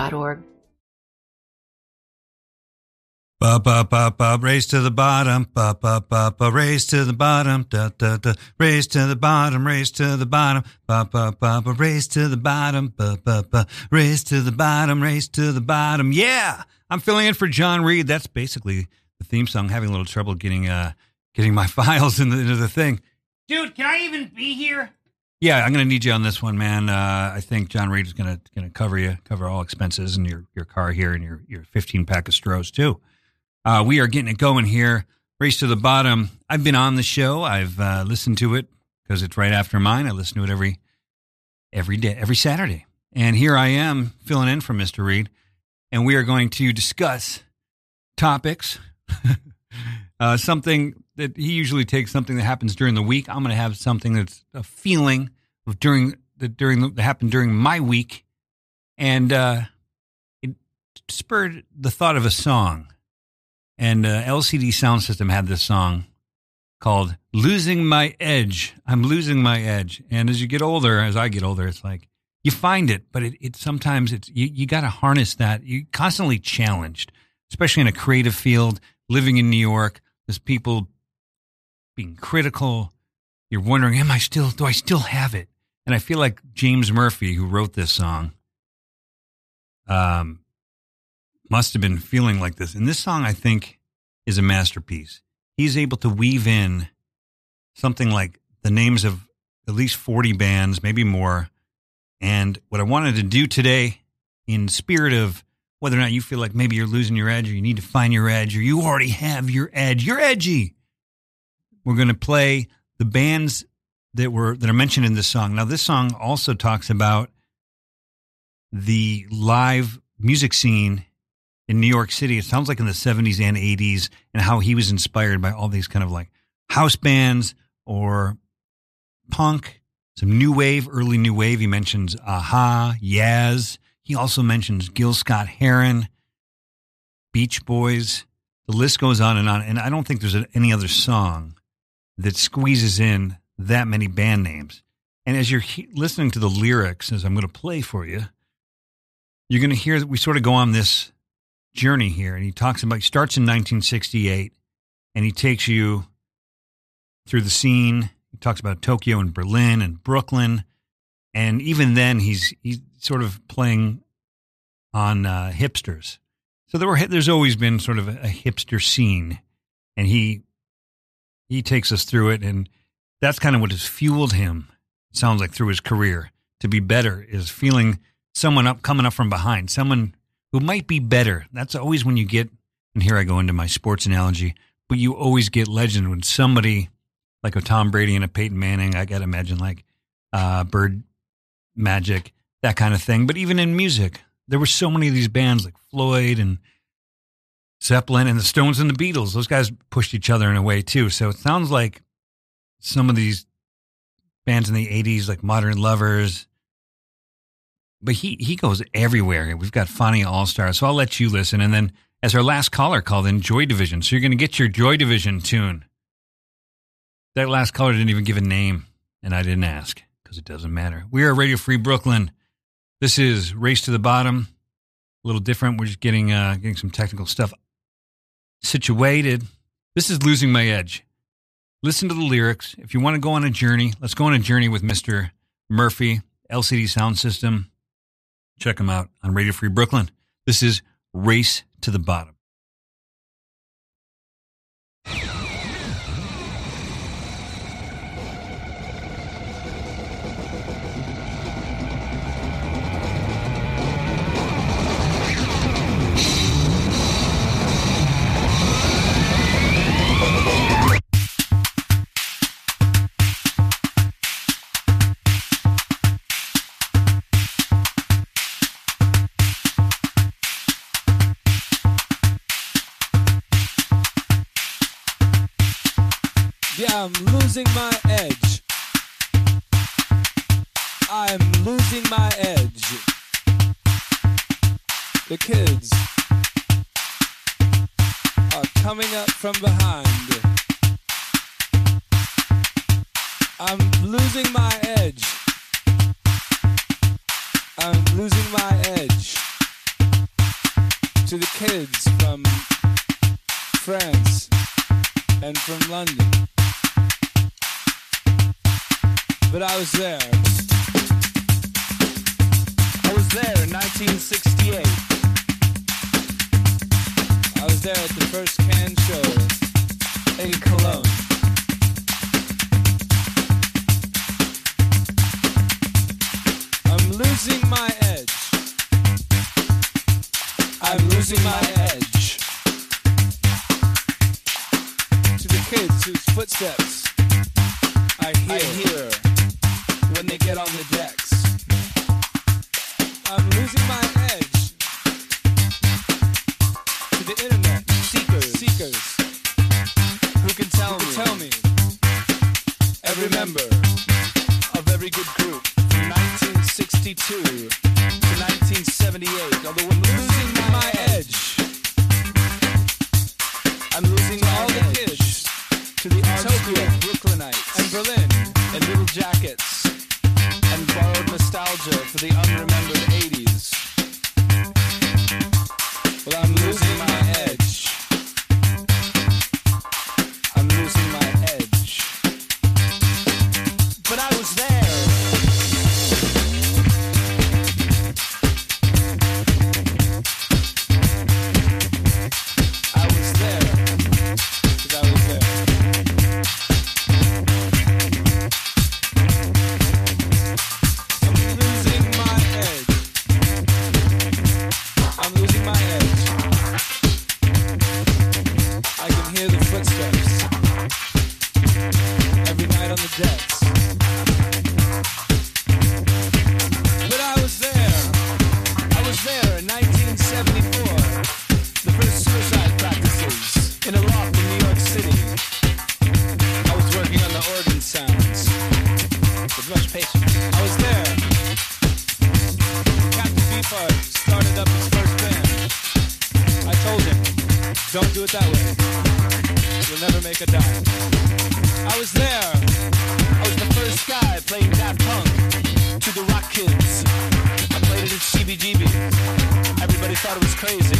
radiofreebrooklyn.org. Ba ba ba ba race to the bottom, ba ba ba ba race to the bottom, da da da race to the bottom, race to the bottom, ba ba ba ba race to the bottom, ba ba ba race to the bottom, race to the bottom. Yeah, I'm filling in for John Reed. That's basically the theme song. Having a little trouble getting uh getting my files into, into the thing. Dude, can I even be here? Yeah, I'm gonna need you on this one, man. Uh, I think John Reed is gonna gonna cover you, cover all expenses and your your car here and your your 15 pack of Strohs too. Uh, we are getting it going here. Race to the bottom. I've been on the show. I've uh, listened to it because it's right after mine. I listen to it every every day, every Saturday. And here I am filling in for Mr. Reed, and we are going to discuss topics. uh, something that he usually takes something that happens during the week. I'm going to have something that's a feeling of during that during that happened during my week, and uh, it spurred the thought of a song and uh, LCD Soundsystem had this song called Losing My Edge. I'm losing my edge. And as you get older, as I get older, it's like you find it, but it, it sometimes it's, you, you got to harness that. You're constantly challenged, especially in a creative field, living in New York. There's people being critical. You're wondering, am I still, do I still have it? And I feel like James Murphy, who wrote this song, um, must have been feeling like this. And this song, I think, is a masterpiece. He's able to weave in something like the names of at least 40 bands, maybe more. And what I wanted to do today, in spirit of whether or not you feel like maybe you're losing your edge or you need to find your edge or you already have your edge, you're edgy. We're going to play the bands that were that are mentioned in this song. Now, this song also talks about the live music scene in New York City. It sounds like in the 70s and 80s, and how he was inspired by all these kind of like house bands or punk, some new wave, early new wave. He mentions Aha, Yaz. He also mentions Gil Scott Heron, Beach Boys. The list goes on and on. And I don't think there's any other song that squeezes in that many band names. And as you're he- listening to the lyrics, as I'm going to play for you, you're going to hear that we sort of go on this journey here. And he talks about, he starts in 1968 and he takes you through the scene. He talks about Tokyo and Berlin and Brooklyn. And even then, he's, he's sort of playing on uh, hipsters. So there were, there's always been sort of a, a hipster scene. And he, he takes us through it. And that's kind of what has fueled him, sounds like, through his career to be better is feeling someone up coming up from behind, someone who might be better. That's always when you get, and here I go into my sports analogy, but you always get legend when somebody like a Tom Brady and a Peyton Manning, I got to imagine like uh, Bird Magic, that kind of thing. But even in music, there were so many of these bands like Floyd and Zeppelin and the Stones and the Beatles. Those guys pushed each other in a way too. So it sounds like some of these bands in the 80s, like Modern Lovers, but he he goes everywhere. We've got Fania All Star, so I'll let you listen, and then as our last caller called in, Joy Division. So you're going to get your Joy Division tune. That last caller didn't even give a name, and I didn't ask because it doesn't matter. We are Radio Free Brooklyn. This is Race to the Bottom. A little different. We're just getting uh, getting some technical stuff situated. This is losing my edge. Listen to the lyrics. If you want to go on a journey, let's go on a journey with Mr. Murphy, LCD Sound System. Check them out on Radio Free Brooklyn. This is Race to the Bottom. losing my edge. I'm losing my edge. The kids are coming up from behind. I'm losing my edge. I'm losing my edge to the kids from France and from London but I was there. I was there in 1968. I was there at the first can show in Cologne. I'm losing my edge. I'm losing my edge. To the kids whose footsteps I hear. I hear when they get on the decks. I'm losing my edge to the internet. Everybody thought it was crazy.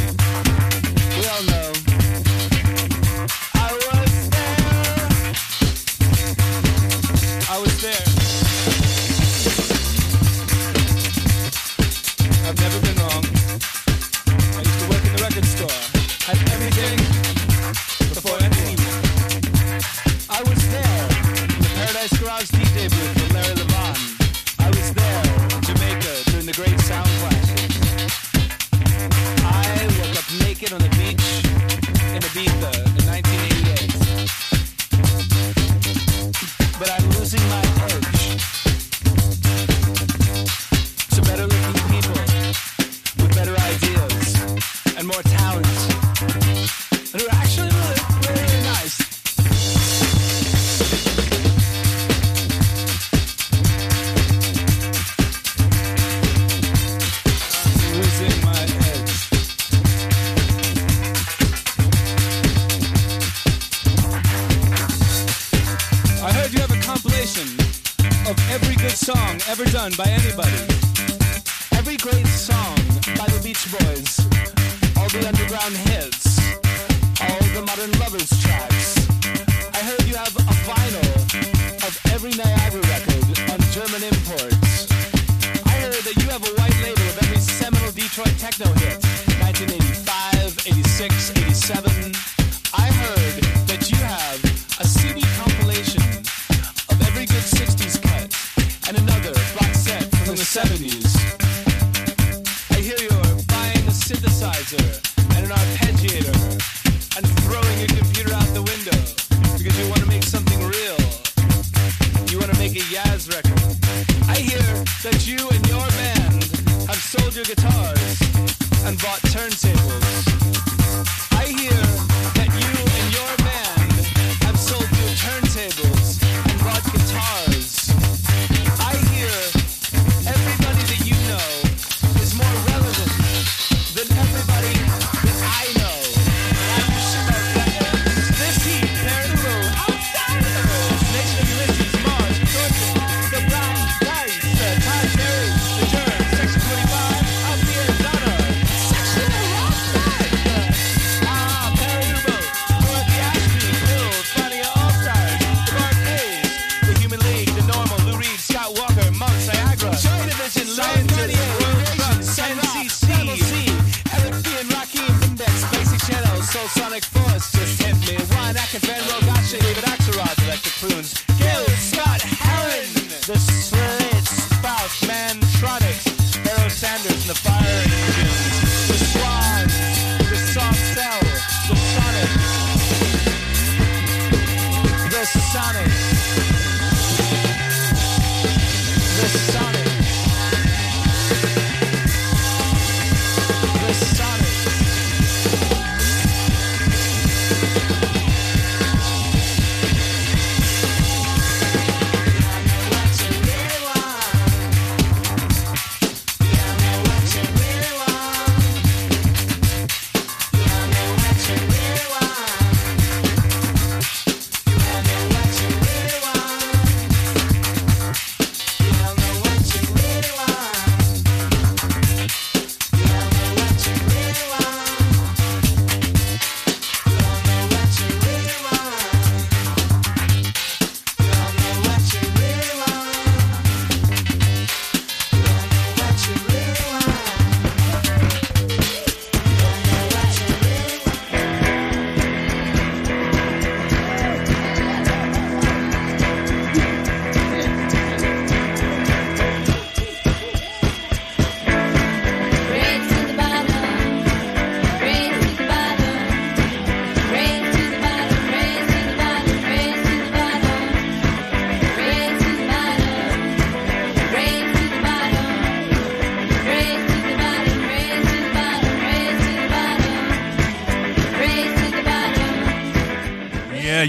Windsor.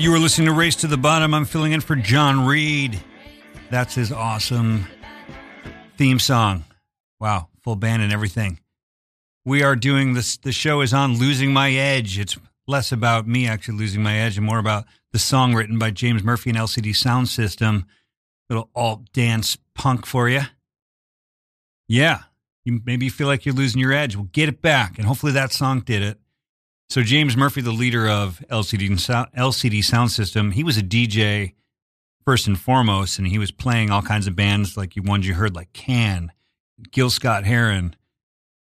You were listening to Race to the Bottom. I'm filling in for John Reed. That's his awesome theme song. Wow, full band and everything. We are doing this. The show is on Losing My Edge. It's less about me actually losing my edge and more about the song written by James Murphy and LCD Sound System. Little alt dance punk for you. Yeah, you maybe you feel like you're losing your edge. Well, get it back, and hopefully that song did it. So James Murphy, the leader of LCD LCD Sound System, he was a DJ first and foremost, and he was playing all kinds of bands like you ones you heard, like Can, Gil Scott Heron,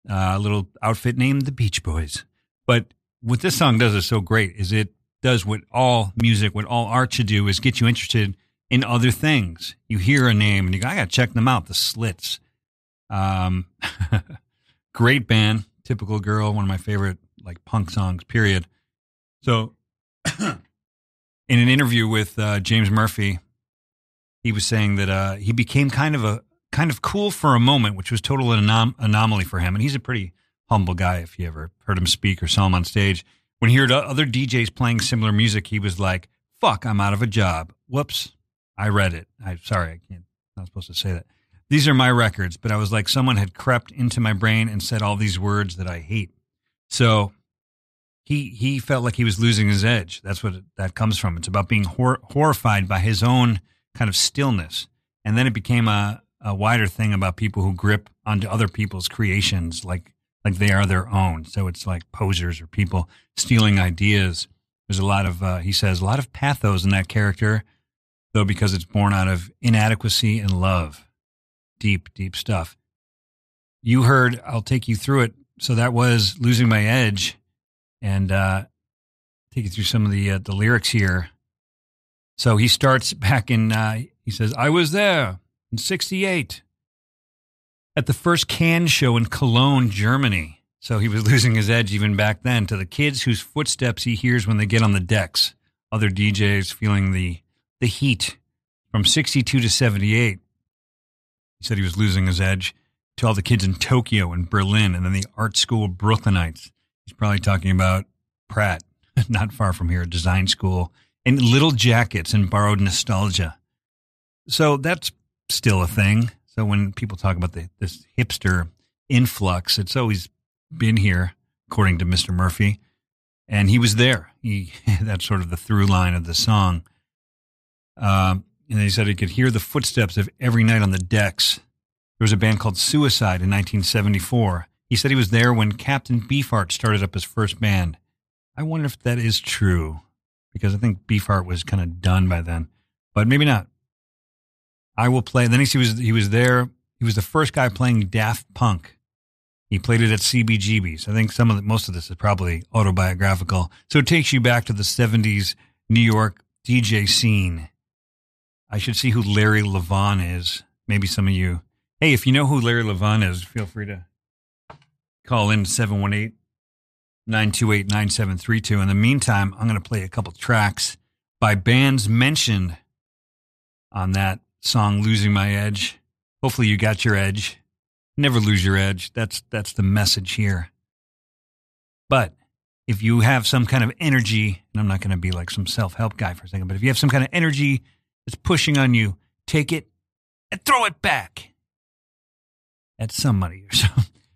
uh, a little outfit named the Beach Boys. But what this song does is so great is it does what all music, what all art should do is get you interested in other things. You hear a name and you go, I got to check them out. The Slits. Um, great band, typical girl, one of my favorite like punk songs, period. So in an interview with uh, James Murphy, he was saying that uh, he became kind of a kind of cool for a moment, which was total anom- anomaly for him. And he's a pretty humble guy. If you ever heard him speak or saw him on stage, when he heard other DJs playing similar music, he was like, "Fuck, I'm out of a job." Whoops, I read it. I'm sorry, I can't. I'm not supposed to say that. These are my records, but I was like, someone had crept into my brain and said all these words that I hate. So he he felt like he was losing his edge. That's what that comes from. It's about being hor- horrified by his own kind of stillness, and then it became a, a wider thing about people who grip onto other people's creations like like they are their own. So it's like posers or people stealing ideas. There's a lot of uh, he says a lot of pathos in that character, though because it's born out of inadequacy and love. Deep, deep stuff. You heard. I'll take you through it. So that was losing my edge and uh, take you through some of the uh, the lyrics here. So he starts back in. Uh, he says, "I was there in '68 at the first Can show in Cologne, Germany." So he was losing his edge even back then to the kids whose footsteps he hears when they get on the decks. Other DJs feeling the the heat from '62 to '78. He said he was losing his edge to all the kids in Tokyo and Berlin, and then the art school Brooklynites. He's probably talking about Pratt, not far from here, design school, and little jackets and borrowed nostalgia. So that's still a thing. So when people talk about the, this hipster influx, it's always been here, according to Mr. Murphy. And he was there. He that's sort of the through line of the song. Um, and he said he could hear the footsteps of every night on the decks. There was a band called Suicide in 1974. He said he was there when Captain Beefheart started up his first band. I wonder if that is true because I think Beefheart was kind of done by then, but maybe not. I will play. Then he was he was there. He was the first guy playing Daft Punk. He played it at CBGB's. I think some of the, most of this is probably autobiographical. So it takes you back to the 70s New York DJ scene. I should see who Larry Levan is. Maybe some of you. Hey, if you know who Larry Levan is, feel free to Call in 718 928 9732. In the meantime, I'm going to play a couple tracks by bands mentioned on that song, Losing My Edge. Hopefully, you got your edge. Never lose your edge. That's, that's the message here. But if you have some kind of energy, and I'm not going to be like some self help guy for a second, but if you have some kind of energy that's pushing on you, take it and throw it back at somebody or so.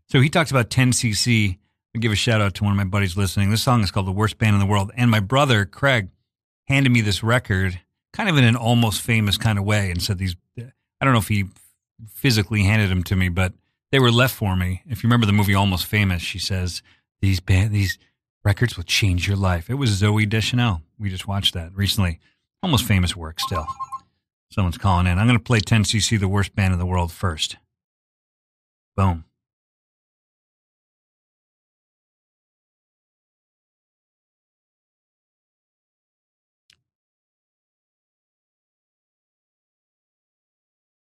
So he talks about 10cc. I give a shout out to one of my buddies listening. This song is called The Worst Band in the World. And my brother, Craig, handed me this record kind of in an almost famous kind of way and said these, I don't know if he physically handed them to me, but they were left for me. If you remember the movie Almost Famous, she says, these band, these records will change your life. It was Zooey Deschanel. We just watched that recently. Almost famous work still. Someone's calling in. I'm going to play 10cc, the worst band in the world first. Boom.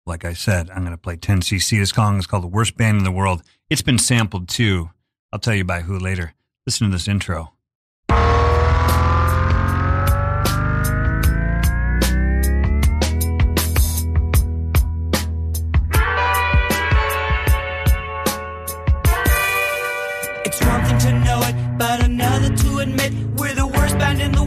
Like I said, I'm going to play 10cc. This song is called The Worst Band in the World. It's been sampled too. I'll tell you by who later. Listen to this intro. We're the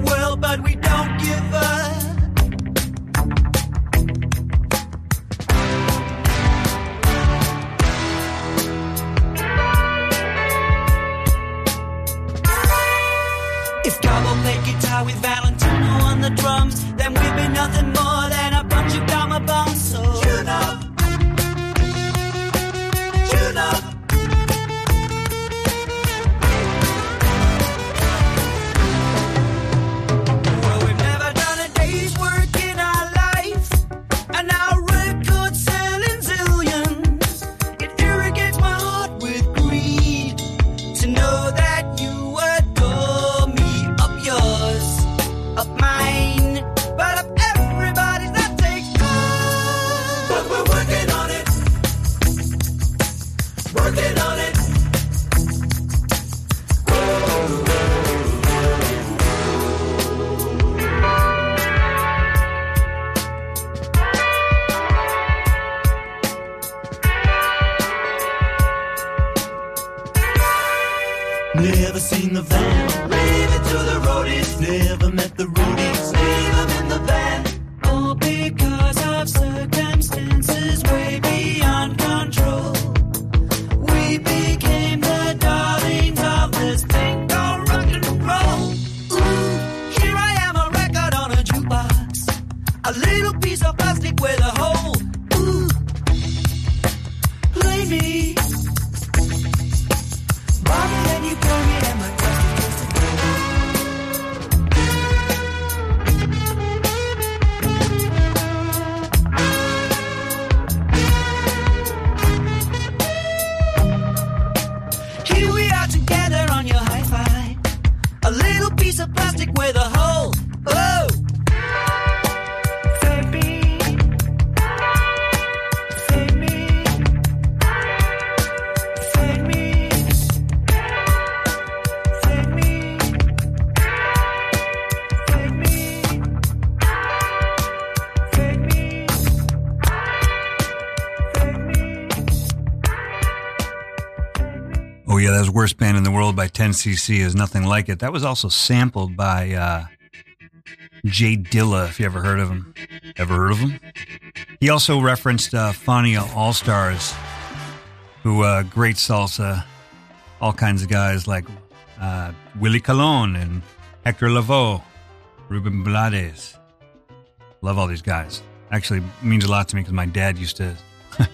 10cc is nothing like it. That was also sampled by uh, J Dilla, if you ever heard of him. Ever heard of him? He also referenced uh, Fania All Stars, who uh, great salsa, all kinds of guys like uh, Willie Colon and Hector Lavoe, Ruben Blades. Love all these guys. Actually, means a lot to me because my dad used to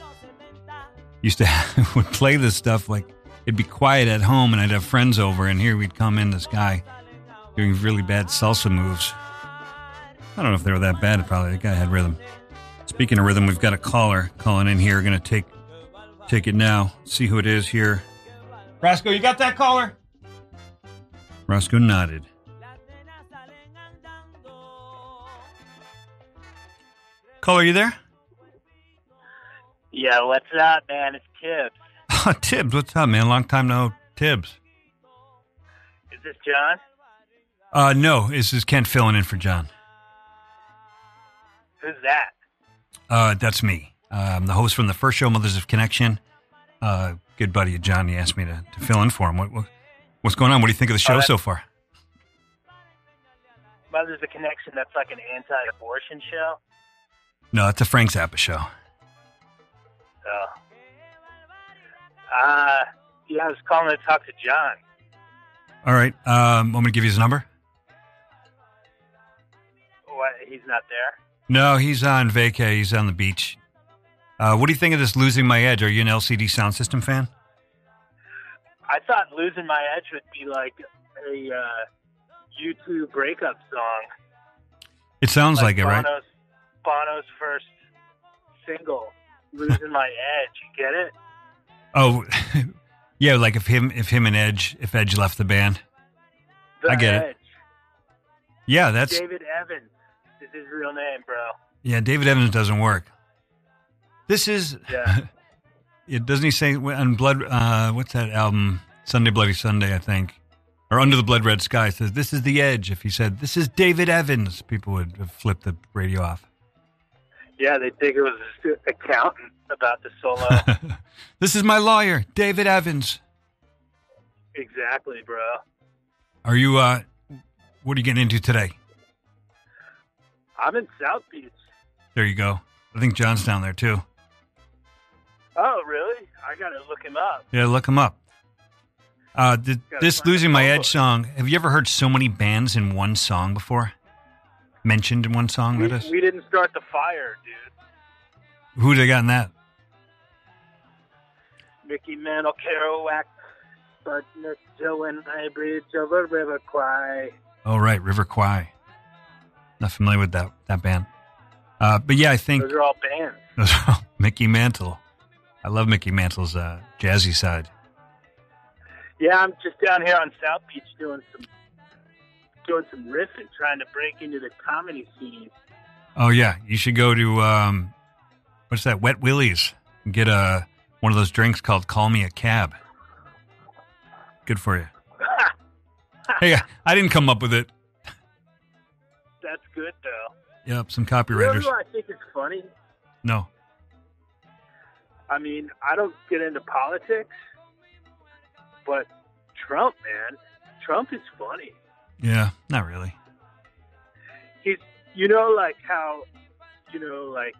used to would play this stuff like it'd be quiet at home and I'd have friends over and here we'd come in this guy doing really bad salsa moves. I don't know if they were that bad. Probably the guy had rhythm. Speaking of rhythm, we've got a caller calling in here. We're to take take it now. See who it is here. Roscoe, you got that caller? Roscoe nodded. Caller, you there? Yeah, what's up, man? It's Tibbs. Oh, Tibbs, what's up, man? Long time no Tibbs. Is this John? Uh, no, this is Kent filling in for John. Who's that? Uh, that's me. Uh, I'm the host from the first show, Mothers of Connection. Uh, good buddy of John, he asked me to, to fill in for him. What, what, what's going on? What do you think of the show so far? Mother's of Connection. That's like an anti-abortion show. No, it's a Frank Zappa show. Oh. Uh, yeah, I was calling to talk to John. All right. Um, want me to give you his number? What? He's not there. No, he's on vacay. He's on the beach. Uh, what do you think of this losing my edge? Are you an LCD sound system fan? I thought losing my edge would be like a uh, U2 breakup song. It sounds like, it, right? Bono's, Bono's first single, "Losing My Edge." You get it? Oh, yeah. Like if him, if him and Edge, if Edge left the band. The I get it. Yeah, that's David Evans is his real name, bro. yeah. David Evans doesn't work. This is. Yeah. It doesn't he say on Blood? Uh, what's that album? Sunday Bloody Sunday, I think, or Under the Blood Red Sky. Says this is the Edge. If he said this is David Evans, people would have flipped the radio off. Yeah, they think it was his accountant about the solo. this is my lawyer, David Evans. exactly, bro. Are you? uh What are you getting into today? I'm in South Beach. There you go. I think John's down there too. Oh, really? I gotta look him up. Yeah, look him up. Uh, th- this "Losing My. Edge" song. Have you ever heard so many bands in one song before? Mentioned in one song. We, That is. we didn't start the fire, dude. Who they got in that? Mickey Mantle, Kerouac, but not Chou En-lai bridge over River Kwai. Oh, right, River Kwai. Not familiar with that that band. Uh, but yeah, I think Those are all bands. those are all Mickey Mantle. I love Mickey Mantle's uh, jazzy side. Yeah, I'm just down here on South Beach doing some doing some riffing, trying to break into the comedy scene. Oh yeah, you should go to um, what's that? Wet Willie's and get a one of those drinks called "Call Me a Cab." Good for you. hey, I didn't come up with it. That's good though. Yep, some You know copywriters. who I think is funny? No, I mean, I don't get into politics, but Trump, man, Trump is funny. yeah, not really. He's, you know, like how, you know, like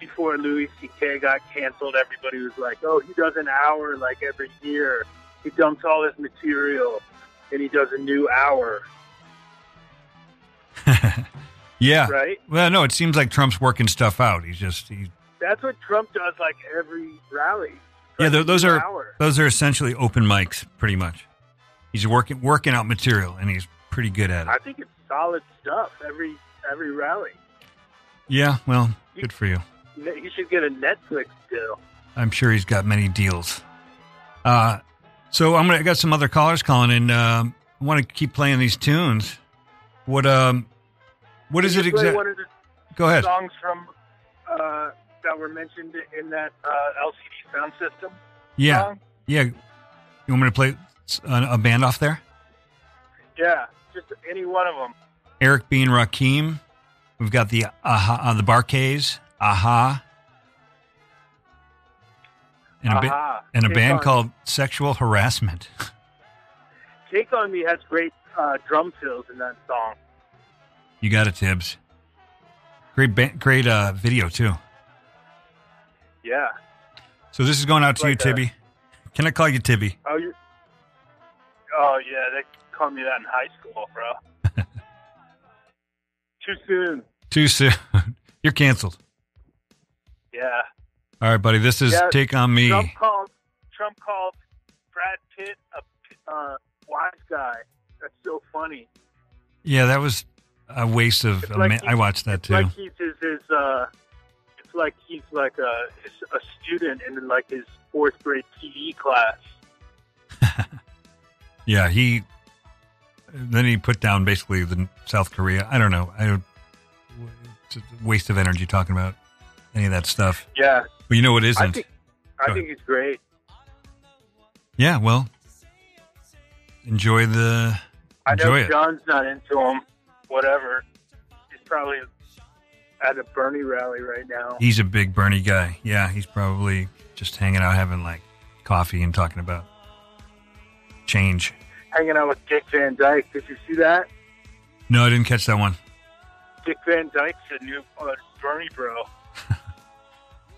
before Louis C.K. got canceled, everybody was like, "Oh, he does an hour like every year. He dumps all his material, and he does a new hour." yeah. Right? Well, no, it seems like Trump's working stuff out. He's just he. That's what Trump does like every rally. Yeah, those are hour. those are essentially open mics, pretty much. He's working working out material, and he's pretty good at it. I think it's solid stuff every every rally. Yeah, well, good for you. He should get a Netflix deal. I'm sure he's got many deals. Uh, so I'm gonna I got some other callers calling and Um, I want to keep playing these tunes. What um, what is Can it you play exactly? One of the Go ahead. songs from uh, that were mentioned in that uh, LCD sound system. Yeah, song? yeah. You want me to play a band off there? yeah, just any one of them. Eric B. and Rakim. We've got the aha, uh, the Bar-Kays, aha, and a, ba- and a band On- called Sexual Harassment. "Take on Me" has great uh, drum fills in that song. You got it, Tibbs. Great, ba- great uh, video too. Yeah. So this is going out to Like you, a- Tibby. Can I call you Tibby? Oh, you. Oh yeah, they called me that in high school, bro. Too soon. Too soon. You're canceled. Yeah. All right, buddy. This is Yeah, Take on Me. Trump called. Trump called Brad Pitt a uh, wise guy. That's so funny. Yeah, that was a waste of. It's a like I watched that it's too. like he's his, his uh, it's like he's like a his, a student in like his fourth grade PE class. yeah, he. Then he put down basically the South Korea. I don't know. I. It's a waste of energy talking about any of that stuff. Yeah, But you know what I isn't? think I I think he's great. Yeah, well, enjoy the I know enjoy it. John's not into him. Whatever. He's probably at a Bernie rally right now. He's a big Bernie guy. Yeah, he's probably just hanging out, having like coffee and talking about change. Hanging out with Dick Van Dyke. Did you see that? No, I didn't catch that one. Dick Van Dyke's a new uh, Bernie bro.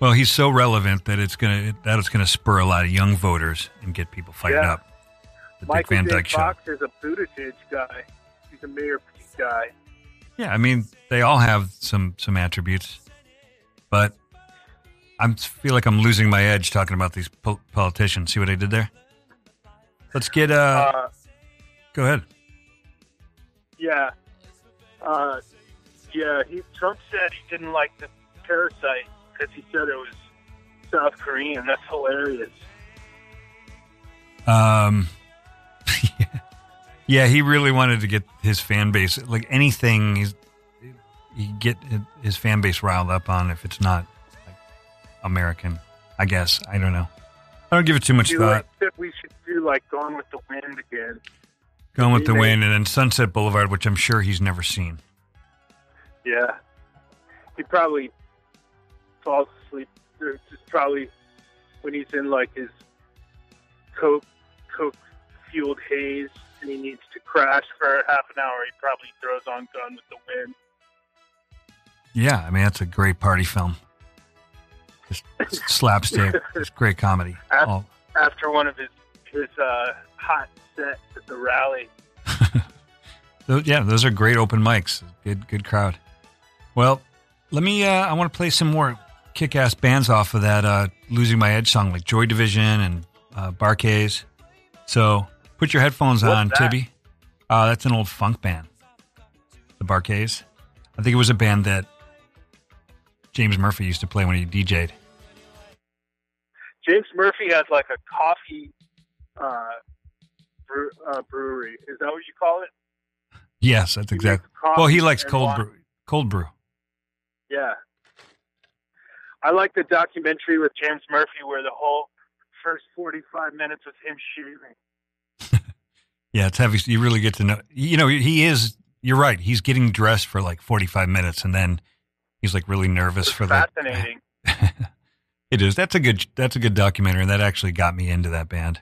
Well, he's so relevant that it's gonna that it's gonna spur a lot of young voters and get people fired Yeah. up. The Dick Michael Van J. Dyke show. Is a Buttigieg guy. He's a Mayor guy. Yeah, I mean they all have some some attributes, but I feel like I'm losing my edge talking about these po- politicians. See what I did there? Let's get uh. Uh, go ahead. yeah. Uh, yeah, he, Trump said he didn't like the parasite because he said it was South Korean. That's hilarious. Um, yeah, he really wanted to get his fan base like anything. He's he get his fan base riled up on if it's not like American. I guess I don't know. I don't give it too much Do thought. like that we should do like Gone with the Wind again. Going with the wind and then Sunset Boulevard, which I'm sure he's never seen. Yeah. He probably falls asleep. Just probably when he's in like his coke coke fueled haze and he needs to crash for half an hour, he probably throws on Gun with the Wind. Yeah, I mean that's a great party film. Just slapstick, it's great comedy. Ab- All, after one of his his uh, hot sets at the rally. Yeah, those are great open mics. Good, good crowd. Well, let me. Uh, I want to play some more kick-ass bands off of that uh, "Losing My Edge" song, like Joy Division and uh, Bar-Kays. So put your headphones What's on, that? Tibby. Uh, that's an old funk band, the Bar-Kays. I think it was a band that James Murphy used to play when he DJ'd. James Murphy has like a coffee uh, brew, uh, brewery. Is that what you call it? Yes, that's He exactly. Well, he likes cold wine. brew. Cold brew. Yeah. I like the documentary with James Murphy where the whole first 45 minutes was him shaving. Yeah, it's heavy. You really get to know. You know, he is. You're right. He's getting dressed for like 45 minutes, and then he's like really nervous for that. fascinating. it is. That's a good. That's a good documentary, and that actually got me into that band.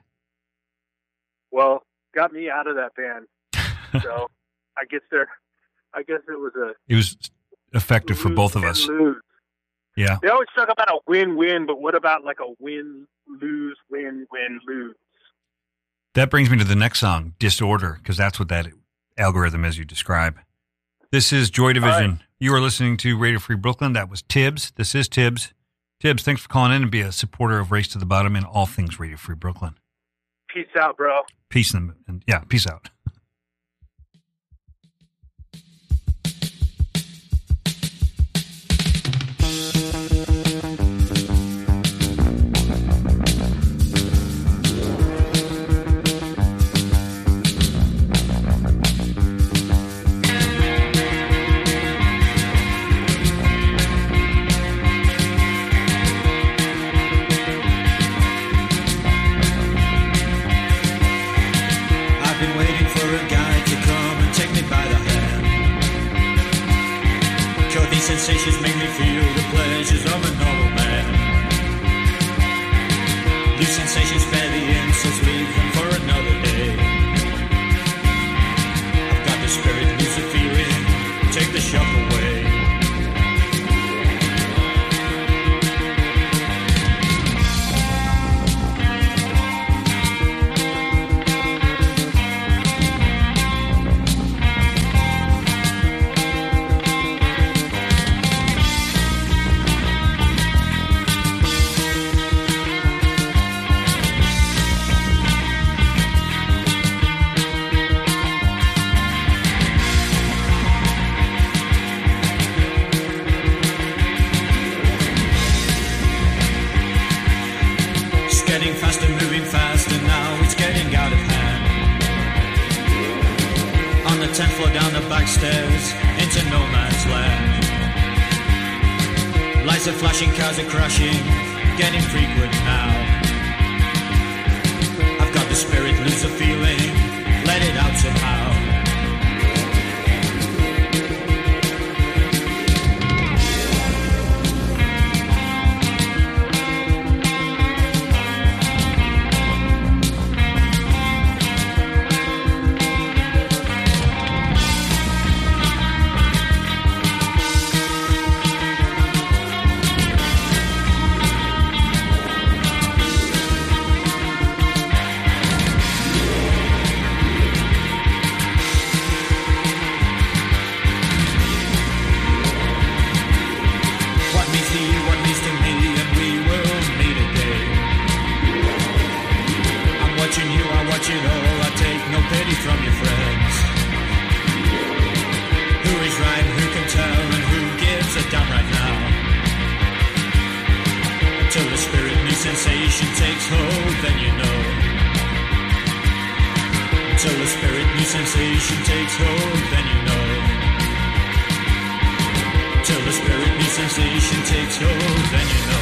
well, got me out of that band. So I guess there, I guess it was a It was effective for both of us. Lose. Yeah. They always talk about a win-win, but what about like a win-lose, win-win, lose? That brings me to the next song, Disorder, because that's what that algorithm is you describe. This is Joy Division. You are listening to Radio Free Brooklyn. That was Tibbs. This is Tibbs. Tibbs, thanks for calling in and be a supporter of Race to the Bottom and all things Radio Free Brooklyn. Peace out, bro. Peace and, and yeah, peace out. Sensations make me feel the pleasures of a normal man. These sensations told, then you know. Until the spirit new sensation takes hold, then you know. Until the spirit new sensation takes hold, then you know.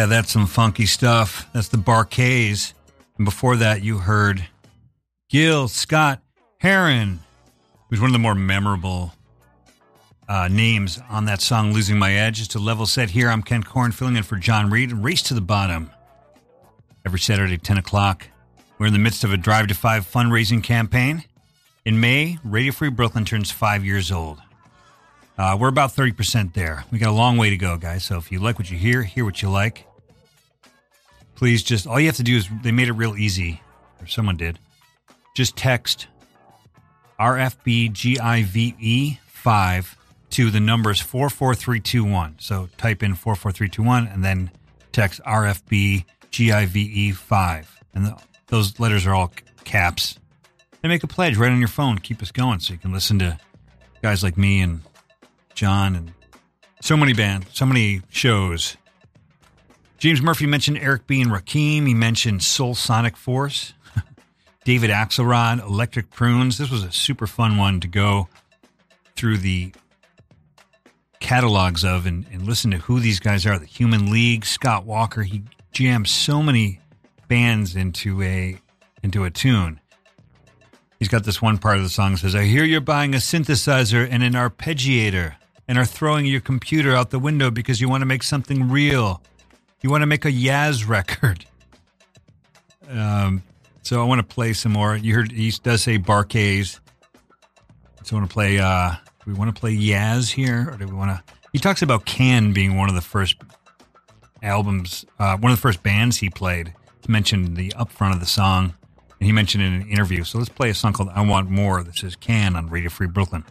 Yeah, that's some funky stuff. That's the Bar-Kays. And before that, you heard Gil Scott Heron, who's one of the more memorable uh, names on that song, Losing My Edge. Just to level set here, I'm Ken Korn filling in for John Reed and Race to the Bottom. Every Saturday, 10 o'clock. We're in the midst of a Drive to Five fundraising campaign. In May, Radio Free Brooklyn turns five years old. Uh, we're about 30% there. We got a long way to go, guys. So if you like what you hear, hear what you like. Please just, all you have to do is, they made it real easy, or someone did. Just text RFBGIVE 5 to the numbers 44321. So type in 44321 and then text RFBGIVE 5. And the, those letters are all caps. And make a pledge right on your phone. Keep us going so you can listen to guys like me and John and so many bands, so many shows. James Murphy mentioned Eric B. and Rakim. He mentioned Soul Sonic Force, David Axelrod, Electric Prunes. This was a super fun one to go through the catalogs of and, and listen to who these guys are. The Human League, Scott Walker. He jammed so many bands into a into a tune. He's got this one part of the song says, I hear you're buying a synthesizer and an arpeggiator and are throwing your computer out the window because you want to make something real. You want to make a Yaz record. Um, so I want to play some more. You heard he does say Bar-Kays. So I want to play, uh, do we want to play Yaz here or do we want to? He talks about Can being one of the first albums, uh, one of the first bands he played. He mentioned the upfront of the song and he mentioned in an interview. So let's play a song called I Want More This is Can on Radio Free Brooklyn.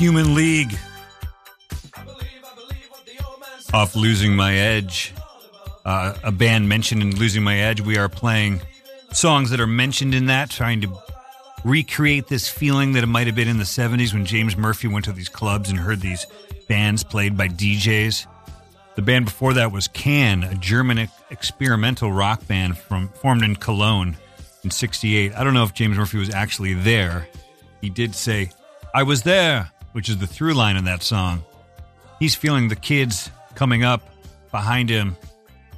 Human League. Off Losing My Edge. Uh, a band mentioned in Losing My Edge. We are playing songs that are mentioned in that, trying to recreate this feeling that it might have been in the 70s when James Murphy went to these clubs and heard these bands played by DJs. The band before that was Can, a German experimental rock band from formed in Cologne in 68. I don't know if James Murphy was actually there. He did say, I was there, which is the through line in that song. He's feeling the kids coming up behind him,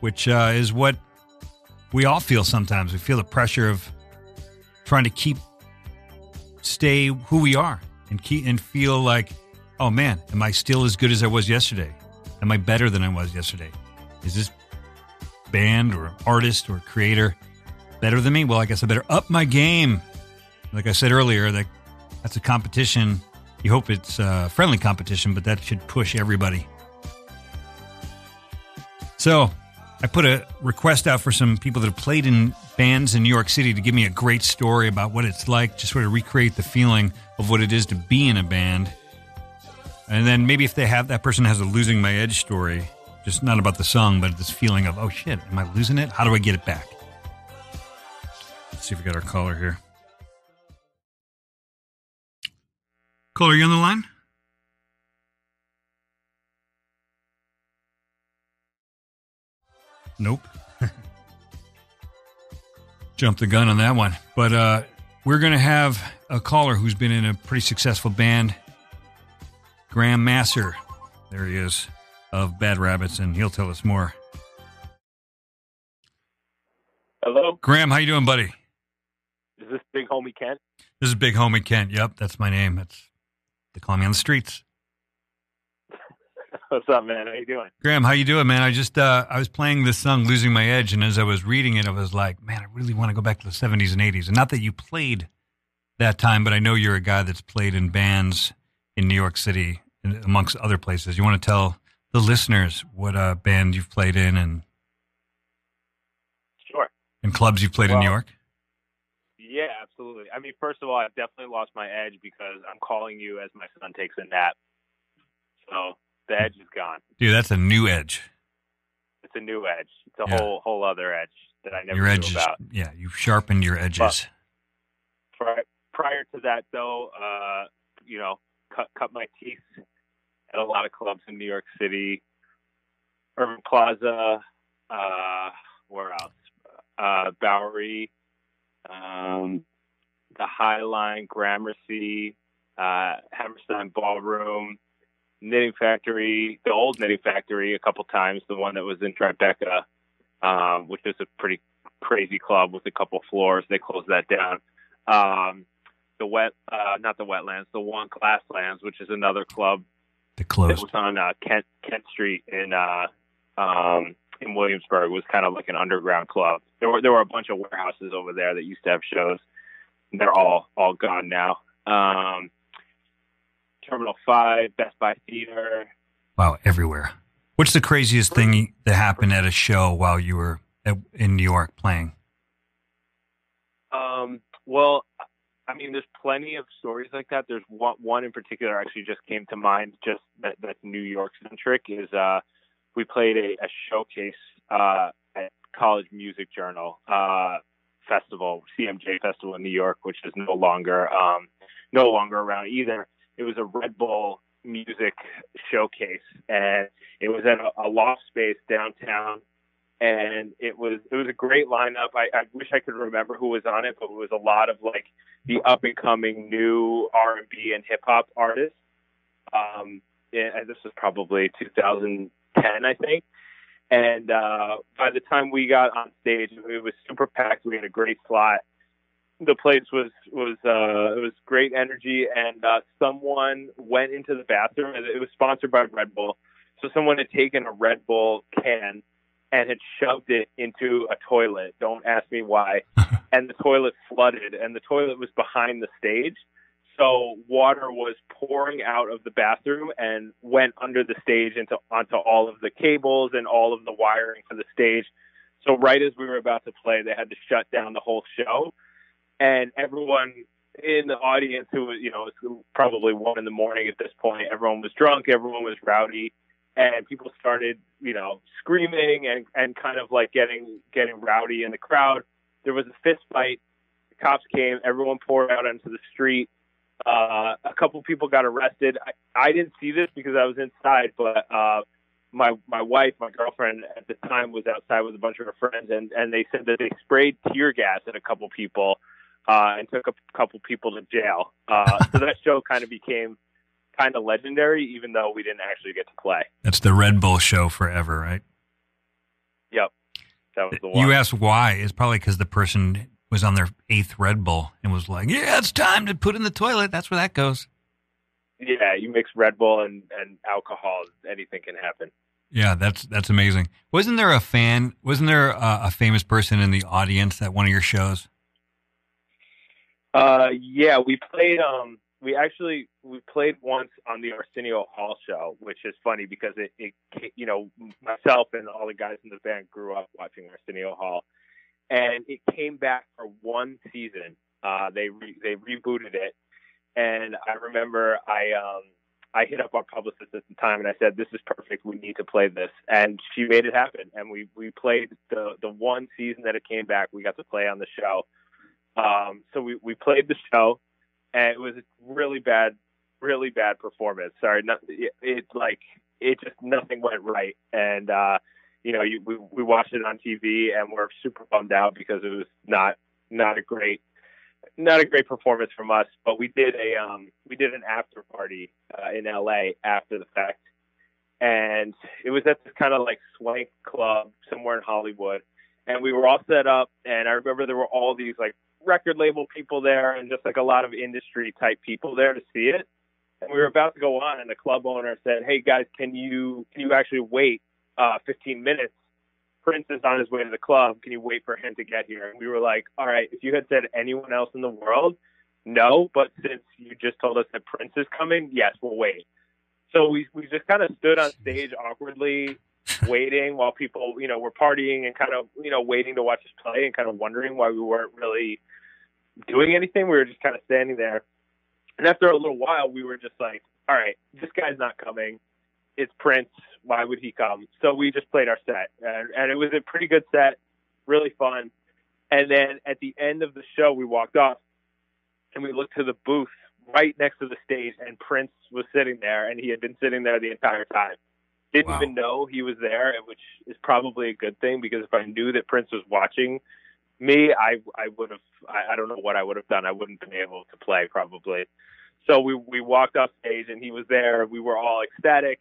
which uh, is what we all feel sometimes. We feel the pressure of trying to keep, stay who we are and keep and feel like, oh man, am I still as good as I was yesterday? Am I better than I was yesterday? Is this band or artist or creator better than me? Well, I guess I better up my game. Like I said earlier, that that's a competition. You hope it's a friendly competition, but that should push everybody. So I put a request out for some people that have played in bands in New York City to give me a great story about what it's like to sort of recreate the feeling of what it is to be in a band. And then maybe if they have that person has a losing my edge story, just not about the song, but this feeling of, oh shit, am I losing it? How do I get it back? Let's see if we got our caller here. Caller, you on the line? Nope. Jumped the gun on that one. But uh, we're going to have a caller who's been in a pretty successful band, Graham Masser. There he is of Bad Rabbits, and he'll tell us more. Hello, Graham, how you doing, buddy? is this big homie Kent? This is Big Homie Kent. Yep, that's my name. That's they call me on the streets. What's up, man? How you doing? Graham, how you doing, man? I just uh, I was playing this song, "Losing My Edge," and as I was reading it, I was like, man, I really want to go back to the '70s and '80s. And not that you played that time, but I know you're a guy that's played in bands in New York City, amongst other places. You want to tell the listeners what uh, band you've played in and Sure. and clubs you've played in New Well- York? Absolutely. I mean, first of all, I've definitely lost my edge because I'm calling you as my son takes a nap. So the edge is gone. Dude, that's a new edge. It's a new edge. It's a Yeah. whole whole other edge that I never your edges, about. yeah, you've sharpened your edges. Pri- prior to that, though, uh, you know, cut cut my teeth at a lot of clubs in New York City, Irving Plaza, uh, where else? Uh, Bowery, um, the High Line, Gramercy, uh, Hammerstein Ballroom, Knitting Factory, the old Knitting Factory, a couple times. The one that was in Tribeca, um, which is a pretty crazy club with a couple floors. They closed that down um, the wet, uh, not the wetlands, the one Glasslands, which is another club The that closed. was on uh, Kent Kent Street in uh, um, in Williamsburg. It was kind of like an underground club. There were there were a bunch of warehouses over there that used to have shows. They're all all gone now. Um, Terminal Five, Best Buy Theater. Wow, everywhere. What's the craziest thing that happened at a show while you were at, in New York playing? Um, well, I mean, there's plenty of stories like that. There's one, one in particular actually just came to mind, just that, that's New York centric. Is uh, we played a, a showcase uh, at College Music Journal uh, Festival, CMJ Festival in New York, which is no longer um, no longer around either. It was a Red Bull music showcase, and it was at a, a loft space downtown and it was it was a great lineup. I, I wish I could remember who was on it, but it was a lot of like the up and coming new R and B and hip hop artists. Um, and this was probably 2010, I think. And uh, by the time we got on stage, it was super packed. We had a great slot. The place was was uh, it was great energy, and uh, someone went into the bathroom. It was sponsored by Red Bull, so someone had taken a Red Bull can and had shoved it into a toilet. Don't ask me why. and the toilet flooded, and the toilet was behind the stage. So water was pouring out of the bathroom and went under the stage into onto all of the cables and all of the wiring for the stage. So right as we were about to play, they had to shut down the whole show, and everyone in the audience who was, you know, it was probably one in the morning at this point. Everyone was drunk, everyone was rowdy, and people started, you know, screaming and and kind of like getting getting rowdy in the crowd. There was a fist fight. The cops came. Everyone poured out onto the street. Uh, a couple people got arrested. I, I didn't see this because I was inside, but uh, my my wife, my girlfriend at the time, was outside with a bunch of her friends, and and they said that they sprayed tear gas at a couple people uh, and took a couple people to jail. Uh, so that show kind of became kind of legendary, even though we didn't actually get to play. That's the Red Bull show forever, right? Yep, that was the one. You asked why. It's probably because the person was on their eighth Red Bull and was like, "Yeah, it's time to put in the toilet." That's where that goes. yeah, you mix Red Bull and and alcohol, anything can happen. Yeah, that's that's amazing. Wasn't there a fan? Wasn't there a, a famous person in the audience at one of your shows? Uh, yeah, we played. Um, we actually we played once on the Arsenio Hall show, which is funny because it, it, you know, myself and all the guys in the band grew up watching Arsenio Hall, and it came back for one season. Uh, they re- they rebooted it, and I remember I um I hit up our publicist at the time and I said, "This is perfect. We need to play this," and she made it happen. And we we played the the one season that it came back. We got to play on the show. Um, so we, we played the show, and it was a really bad, really bad performance. Sorry, not, it, it like it just nothing went right, and uh, you know, you, we we watched it on TV, and we're super bummed out because it was not not a great not a great performance from us. But we did a um, we did an after party uh, in LA after the fact, and it was at this kind of like swank club somewhere in Hollywood. And we were all set up and i remember there were all these like record label people there and just like a lot of industry type people there to see it. And we were about to go on and the club owner said hey guys can you can you actually wait uh 15 minutes prince is on his way to the club can you wait for him to get here and we were like all right if you had said anyone else in the world no but since you just told us that prince is coming yes we'll wait so we we just kind of stood on stage awkwardly waiting while people, you know, were partying and kind of, you know, waiting to watch us play and kind of wondering why we weren't really doing anything. We were just kind of standing there. And after a little while, we were just like, all right, this guy's not coming. It's Prince. Why would he come? So we just played our set. And, and it was a pretty good set, really fun. And then at the end of the show, we walked off and we looked to the booth right next to the stage, and Prince was sitting there, and he had been sitting there the entire time didn't Wow. even know he was there, which is probably a good thing because if I knew that Prince was watching me, I I would have I, I don't know what I would have done. I wouldn't been able to play probably. So we we walked off stage and he was there. We were all ecstatic.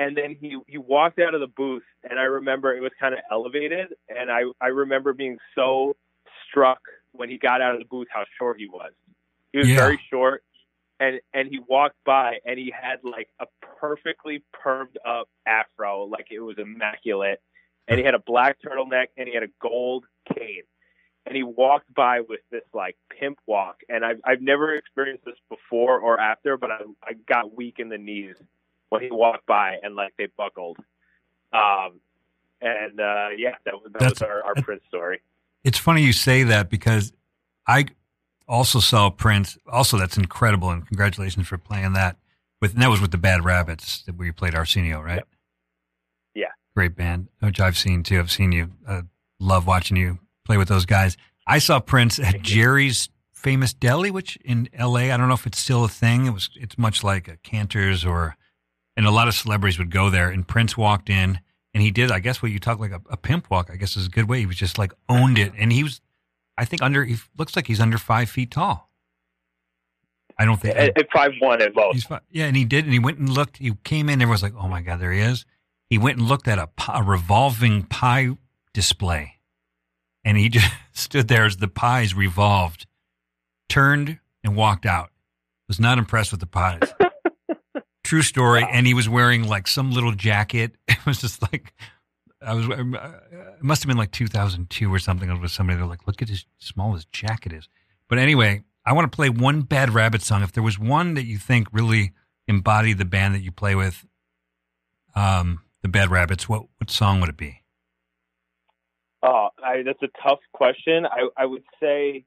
And then he he walked out of the booth and I remember it was kind of elevated and I I remember being so struck when he got out of the booth how short he was. He was Yeah. very short and and he walked by and he had like a perfectly permed up afro, like it was immaculate, and he had a black turtleneck and he had a gold cane, and he walked by with this like pimp walk, and I've I've never experienced this before or after, but I I got weak in the knees when he walked by and like they buckled, um, and uh, yeah, that was that was our, our Prince story. It's funny you say that because I also saw Prince. Also, that's incredible, and congratulations for playing that. With and that was with the Bad Rabbits that we played Arsenio, right? Yep. Yeah. great band, which I've seen too. I've seen you. Uh, love watching you play with those guys. I saw Prince at Jerry's Famous Deli, which in L.A. I don't know if it's still a thing. It was. It's much like a Canter's or, and a lot of celebrities would go there. And Prince walked in, and he did. I guess what you talk like a, a pimp walk. I guess is a good way. He was just like owned it, and he was. I think under. He looks like he's under five feet tall. I don't think. At, at five one at most. He's fi- yeah, and he did, and he went and looked. He came in, everyone was like, "Oh my god, there he is." He went and looked at a, a revolving pie display, and he just stood there as the pies revolved, turned and walked out. Was not impressed with the pies. True story, and he was wearing like some little jacket. It was just like I was. uh, It must have been like 2002 or something. I was with somebody. They're like, "Look at his small his jacket is." But anyway, I want to play one Bad Rabbit song. If there was one that you think really embodied the band that you play with, um, the Bad Rabbits, what what song would it be? Oh, I, that's a tough question. I, I would say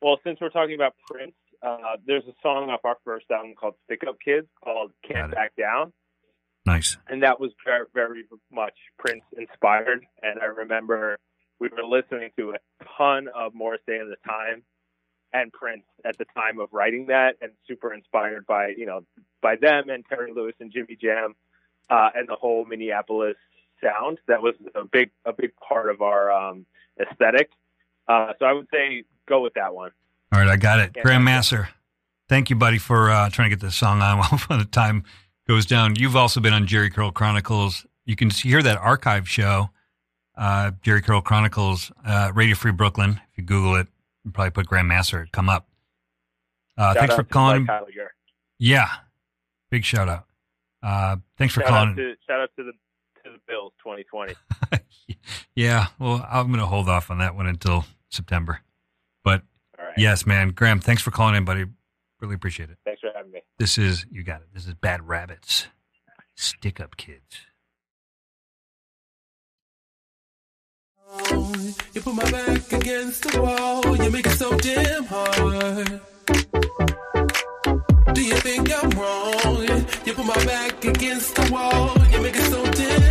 Well, since we're talking about Prince, uh, there's a song off our first album called "Stick Up Kids" called "Can't. Back Down," Nice. and that was very, very much Prince inspired. And I remember we were listening to a ton of Morris Day at the time and Prince at the time of writing that, and super inspired by you know by them and Terry Lewis and Jimmy Jam uh, and the whole Minneapolis sound. That was a big a big part of our um, aesthetic. Uh, so I would say go with that one. All right, I got it. Graham thank you, buddy, for uh, trying to get this song on while the time goes down. You've also been on Jerry Curl Chronicles. You can hear that archive show, uh, Jerry Curl Chronicles, uh, Radio Free Brooklyn. If you Google it, you probably put Graham Masser, it'd come up. Uh, Shout thanks for calling. Yeah, big shout out. Uh, thanks for calling. out to shout out to the to the Bills 2020. yeah, well, I'm going to hold off on that one until September. But All right. yes, man, Graham, thanks for calling in, buddy. Really appreciate it. Thanks for having me. This is you got it. This is Bad Rabbits, Stick Up Kids. You put my back against the wall, you make it so damn hard. Do you think I'm wrong? You put my back against the wall, you make it so damn